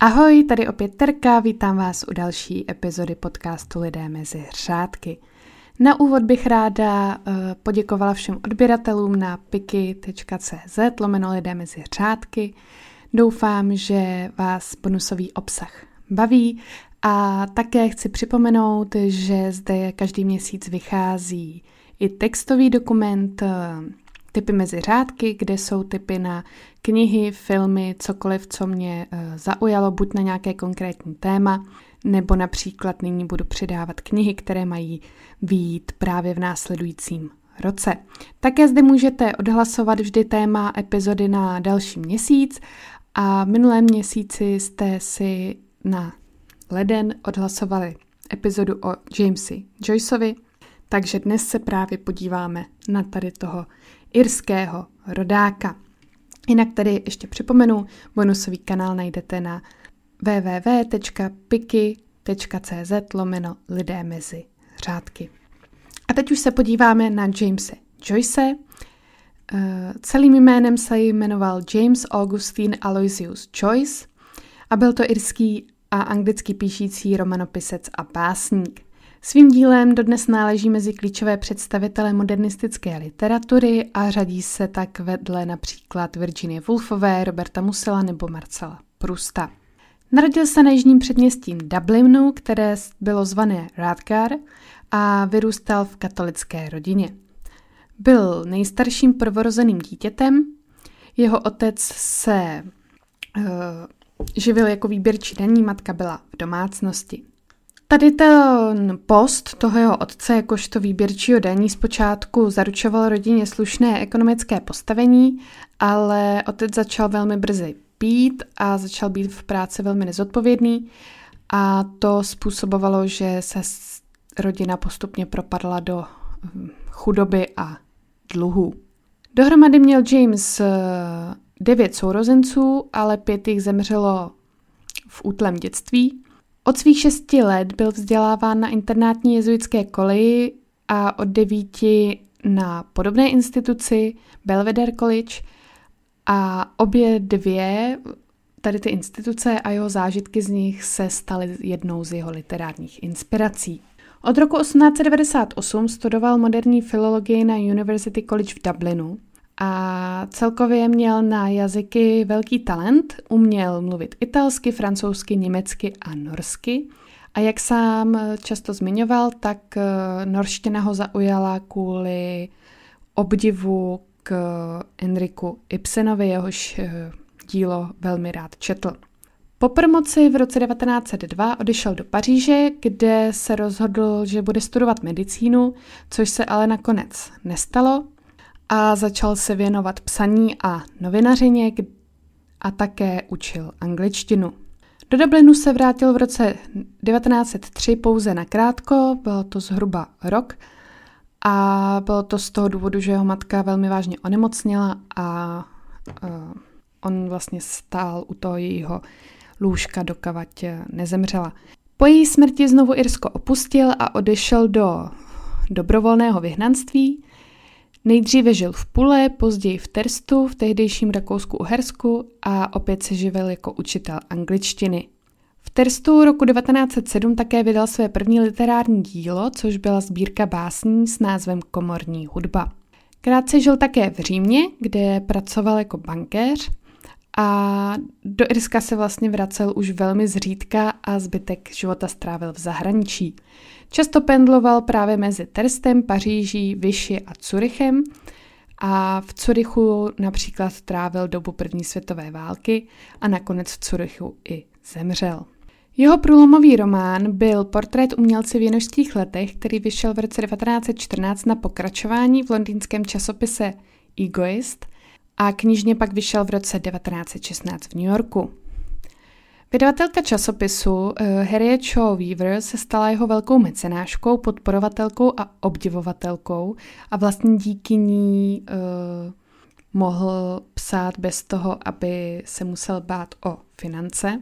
Ahoj, tady opět Terka, vítám vás u další epizody podcastu Lidé mezi řádky. Na úvod bych ráda uh, poděkovala všem odběratelům na piky.cz lomeno lidé mezi řádky. Doufám, že vás bonusový obsah baví a také chci připomenout, že zde každý měsíc vychází i textový dokument uh, typy mezi řádky, kde jsou typy na knihy, filmy, cokoliv, co mě uh, zaujalo, buď na nějaké konkrétní téma, nebo například nyní budu přidávat knihy, které mají výjít právě v následujícím roce. Také zde můžete odhlasovat vždy téma epizody na další měsíc a v minulém měsíci jste si na leden odhlasovali epizodu o Jamesi Joyceovi, takže dnes se právě podíváme na tady toho irského rodáka. Jinak tady ještě připomenu, bonusový kanál najdete na www.piky.cz lomeno lidé mezi řádky. A teď už se podíváme na Jamese Joyce. Uh, celým jménem se jmenoval James Augustine Aloysius Joyce a byl to irský a anglicky píšící romanopisec a básník. Svým dílem dodnes náleží mezi klíčové představitele modernistické literatury a řadí se tak vedle například Virginie Woolfové, Roberta Musela nebo Marcela Prusta. Narodil se na jižním předměstí Dublinu, které bylo zvané Radgar a vyrůstal v katolické rodině. Byl nejstarším prvorozeným dítětem, jeho otec se uh, živil jako výběrčí daní, matka byla v domácnosti. Tady ten post toho jeho otce jakožto výběrčího daní zpočátku zaručoval rodině slušné ekonomické postavení, ale otec začal velmi brzy pít a začal být v práci velmi nezodpovědný a to způsobovalo, že se rodina postupně propadla do hm, chudoby a dluhů. Dohromady měl James eh, devět sourozenců, ale pět jich zemřelo v útlém dětství. Od svých šesti let byl vzděláván na internátní jezuitské koleji a od devíti na podobné instituci Belvedere College a obě dvě tady ty instituce a jeho zážitky z nich se staly jednou z jeho literárních inspirací. Od roku 1898 studoval moderní filologii na University College v Dublinu a celkově měl na jazyky velký talent, uměl mluvit italsky, francouzsky, německy a norsky. A jak sám často zmiňoval, tak eh, norština ho zaujala kvůli obdivu k Enriku Ibsenovi, jehož eh, dílo velmi rád četl. Po promoci v roce 1902 odešel do Paříže, kde se rozhodl, že bude studovat medicínu, což se ale nakonec nestalo a začal se věnovat psaní a novinařině a také učil angličtinu. Do Dublinu se vrátil v roce 1903 pouze na krátko, bylo to zhruba rok a bylo to z toho důvodu, že jeho matka velmi vážně onemocněla a uh, on vlastně stál u toho jejího lůžka, dokavať nezemřela. Po její smrti znovu Irsko opustil a odešel do dobrovolného vyhnanství. Nejdříve žil v Pule, později v Terstu, v tehdejším Rakousku-Uhersku a opět se živil jako učitel angličtiny. V Terstu roku 1907 také vydal své první literární dílo, což byla sbírka básní s názvem Komorní hudba. Krátce žil také v Římě, kde pracoval jako bankéř a do Irska se vlastně vracel už velmi zřídka a zbytek života strávil v zahraničí. Často pendloval právě mezi Terstem, Paříží, Vyši a Curychem a v Curychu například trávil dobu první světové války a nakonec v Curychu i zemřel. Jeho průlomový román byl Portrét umělce v jenožských letech, který vyšel v roce 1914 na pokračování v londýnském časopise Egoist a knižně pak vyšel v roce 1916 v New Yorku. Vydavatelka časopisu uh, Harriet Shaw Weaver se stala jeho velkou mecenáškou, podporovatelkou a obdivovatelkou a vlastně díky ní uh, mohl psát bez toho, aby se musel bát o finance.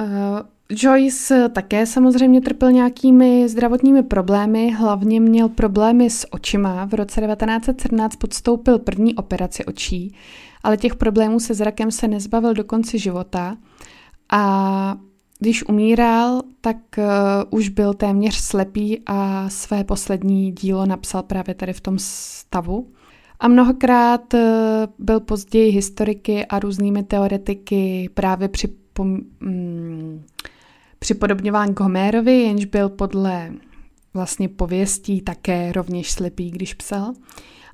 Uh, Joyce také samozřejmě trpěl nějakými zdravotními problémy, hlavně měl problémy s očima. V roce 1917 podstoupil první operaci očí, ale těch problémů se zrakem se nezbavil do konce života a když umíral, tak uh, už byl téměř slepý a své poslední dílo napsal právě tady v tom stavu. A mnohokrát uh, byl později historiky a různými teoretiky právě připom, mm, připodobňován k Homérovi, jenž byl podle vlastně pověstí také rovněž slepý, když psal.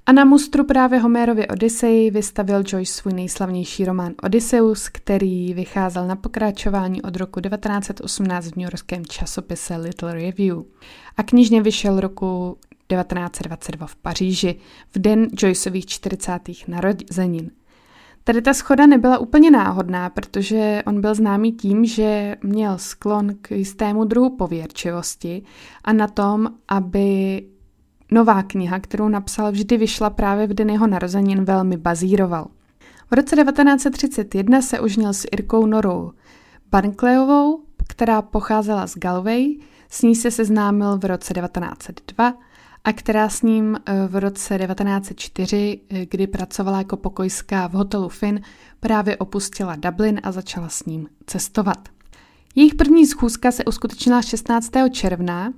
A na mustru právě Homérovy Odyssey vystavil Joyce svůj nejslavnější román Odysseus, který vycházel na pokračování od roku 1918 v newyorském časopise Little Review. A knižně vyšel roku 1922 v Paříži, v den Joyceových 40. narozenin. Tady ta schoda nebyla úplně náhodná, protože on byl známý tím, že měl sklon k jistému druhu pověrčivosti a na tom, aby nová kniha, kterou napsal, vždy vyšla právě v den jeho narozenin, velmi bazíroval. V roce 1931 se užnil s Irkou Norou Barnclayovou, která pocházela z Galway, s ní se seznámil v roce 1902 a která s ním eh, v roce 1904, eh, kdy pracovala jako pokojská v hotelu Finn, právě opustila Dublin a začala s ním cestovat. Jejich první schůzka se uskutečnila 16. června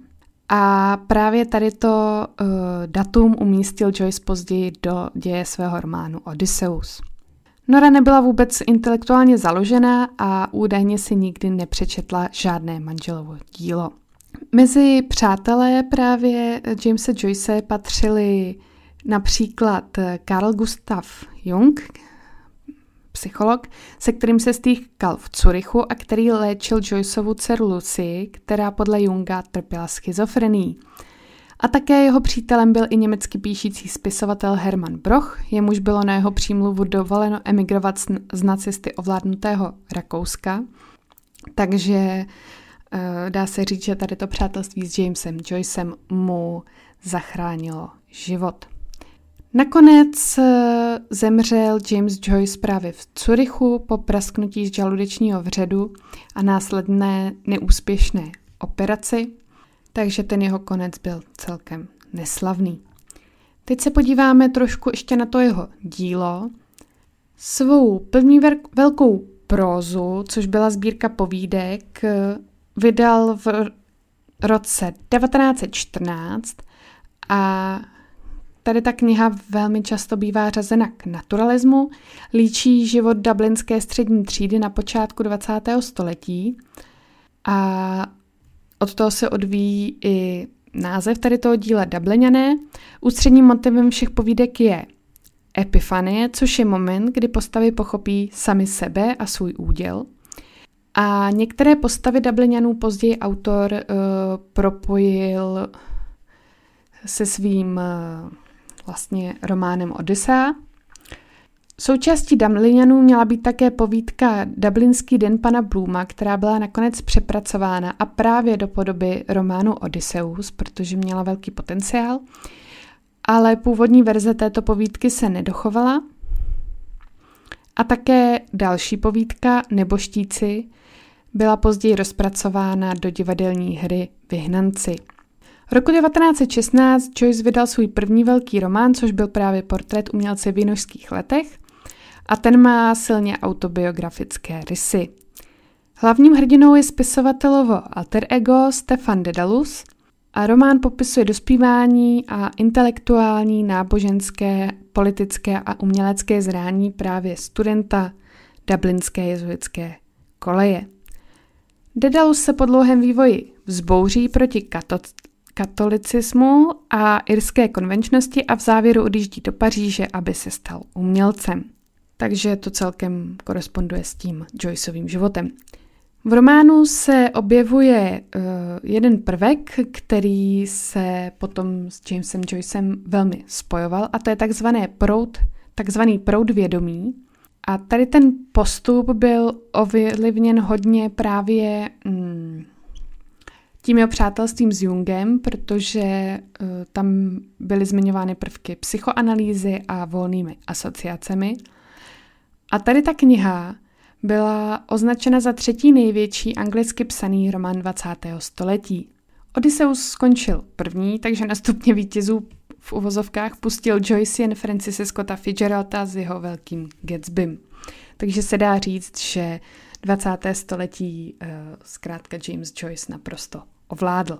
a právě tady to uh, datum umístil Joyce později do děje svého románu Odysseus. Nora nebyla vůbec intelektuálně založená a údajně si nikdy nepřečetla žádné manželovo dílo. Mezi přátelé právě Jamesa Joyce patřili například Carl Gustav Jung, psycholog, se kterým se stýkal v Curychu a který léčil Joyceovu dceru Lucy, která podle Junga trpěla schizofrenií. A také jeho přítelem byl i německý píšící spisovatel Hermann Broch, jemuž bylo na jeho přímluvu dovoleno emigrovat z nacisty ovládnutého Rakouska. Takže Eh, dá se říct, že tady to přátelství s Jamesem Joycem mu zachránilo život. Nakonec eh, zemřel James Joyce právě v Curychu po prasknutí z žaludečního vředu a následné neúspěšné operaci, takže ten jeho konec byl celkem neslavný. Teď se podíváme trošku ještě na to jeho dílo. Svou první velkou prózu, což byla sbírka povídek, vydal v roce 1914 a tady ta kniha velmi často bývá řazena k naturalismu, líčí život dublinské střední třídy na počátku 20. století a od toho se odvíjí i název tady toho díla Dublinané. Ústředním motivem všech povídek je epifanie, což je moment, kdy postavy pochopí sami sebe a svůj úděl – a některé postavy Dublinianů později autor uh, propojil se svým uh, vlastně románem Odyssea. Součástí Dublinianů měla být také povídka Dublinský den pana Bluma, která byla nakonec přepracována a právě do podoby románu Odysseus, protože měla velký potenciál. Ale původní verze této povídky se nedochovala. A také další povídka Neboštíci, byla později rozpracována do divadelní hry Vyhnanci. Roku 1916 Joyce vydal svůj první velký román, což byl právě portrét umělce v jinožských letech a ten má silně autobiografické rysy. Hlavním hrdinou je spisovatelovo alter ego Stefan Dedalus a román popisuje dospívání a intelektuální, náboženské, politické a umělecké zrání právě studenta Dublinské jezuitské koleje. Dedalus se po dlouhém vývoji vzbouří proti kato- katolicismu a irské konvenčnosti a v závěru odjíždí do Paříže, aby se stal umělcem. Takže to celkem koresponduje s tím Joyceovým životem. V románu se objevuje uh, jeden prvek, který se potom s Jamesem Joycem velmi spojoval, a to je takzvané proud, takzvaný proud vědomí, a tady ten postup byl ovlivněn hodně právě mm, tím jeho přátelstvím s Jungem, protože uh, tam byly zmiňovány prvky psychoanalýzy a volnými asociacemi. A tady ta kniha byla označena za třetí největší anglicky psaný román 20. století. Odysseus skončil první, takže na stupně vítězů v uvozovkách pustil Joyce jen Francise Scotta Fitzgeralda s jeho velkým Gatsbym. Takže se dá říct, že 20. století uh, zkrátka James Joyce naprosto ovládl.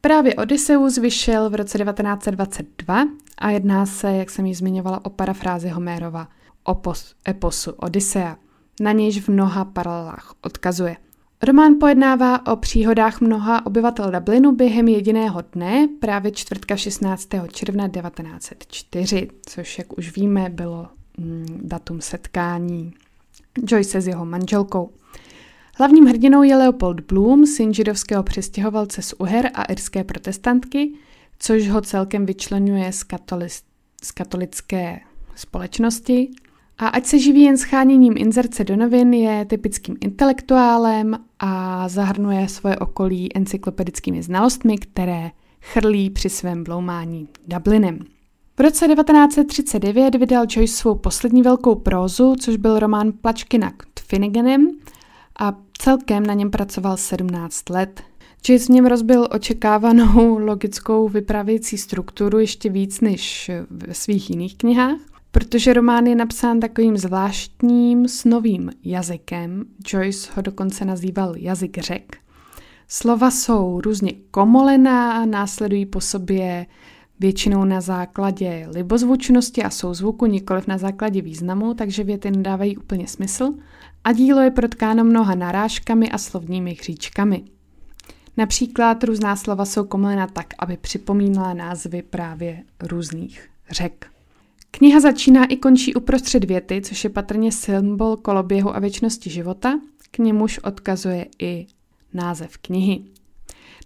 Právě Odysseus vyšel v roce 1922 a jedná se, jak jsem ji zmiňovala, o parafrázi Homérova opos, eposu Odyssea, na nějž v mnoha paralelách odkazuje. Román pojednává o příhodách mnoha obyvatel Dublinu během jediného dne, právě čtvrtka 16. června 1904, což, jak už víme, bylo mm, datum setkání Joyce s jeho manželkou. Hlavním hrdinou je Leopold Bloom, syn židovského přestěhovalce z Uher a irské protestantky, což ho celkem vyčlenuje z, katolic- z katolické společnosti. A ať se živí jen scháněním inzerce do novin, je typickým intelektuálem a zahrnuje svoje okolí encyklopedickými znalostmi, které chrlí při svém bloumání Dublinem. V roce 1939 vydal Joyce svou poslední velkou prózu, což byl román Plačky nad Finneganem a celkem na něm pracoval 17 let. Joyce v něm rozbil očekávanou logickou vypravějící strukturu ještě víc než ve svých jiných knihách, protože román je napsán takovým zvláštním snovým jazykem. Joyce ho dokonce nazýval jazyk řek. Slova jsou různě komolená, následují po sobě většinou na základě libozvučnosti a souzvuku, nikoliv na základě významu, takže věty nedávají úplně smysl a dílo je protkáno mnoha narážkami a slovními hříčkami. Například různá slova jsou komlena tak, aby připomínala názvy právě různých řek. Kniha začíná i končí uprostřed věty, což je patrně symbol koloběhu a věčnosti života, k němuž odkazuje i název knihy.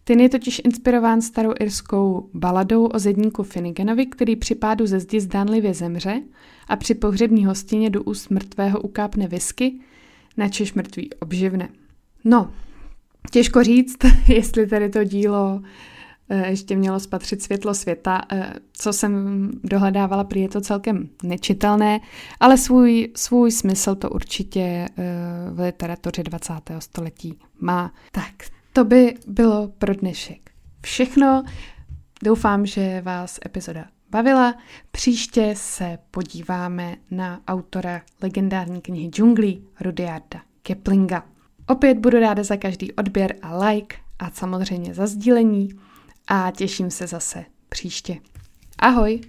Ten je totiž inspirován starou irskou baladou o zedníku Finneganovi, který při pádu ze zdi zdánlivě zemře a při pohřební hostině do úst mrtvého ukápne whisky, načež mrtvý obživne. No, těžko říct, jestli tady to dílo eh, ještě mělo spatřit světlo světa. Eh, co jsem dohledávala, prý je to celkem nečitelné, ale svůj, svůj smysl to určitě eh, v literatuře 20. století má. Tak, to by bylo pro dnešek všechno. Doufám, že vás epizoda bavila. Příště se podíváme na autora legendární knihy Džunglí Rudyarda Keplinga. Opět budu ráda za každý odběr a like a samozřejmě za sdílení a těším se zase příště. Ahoj!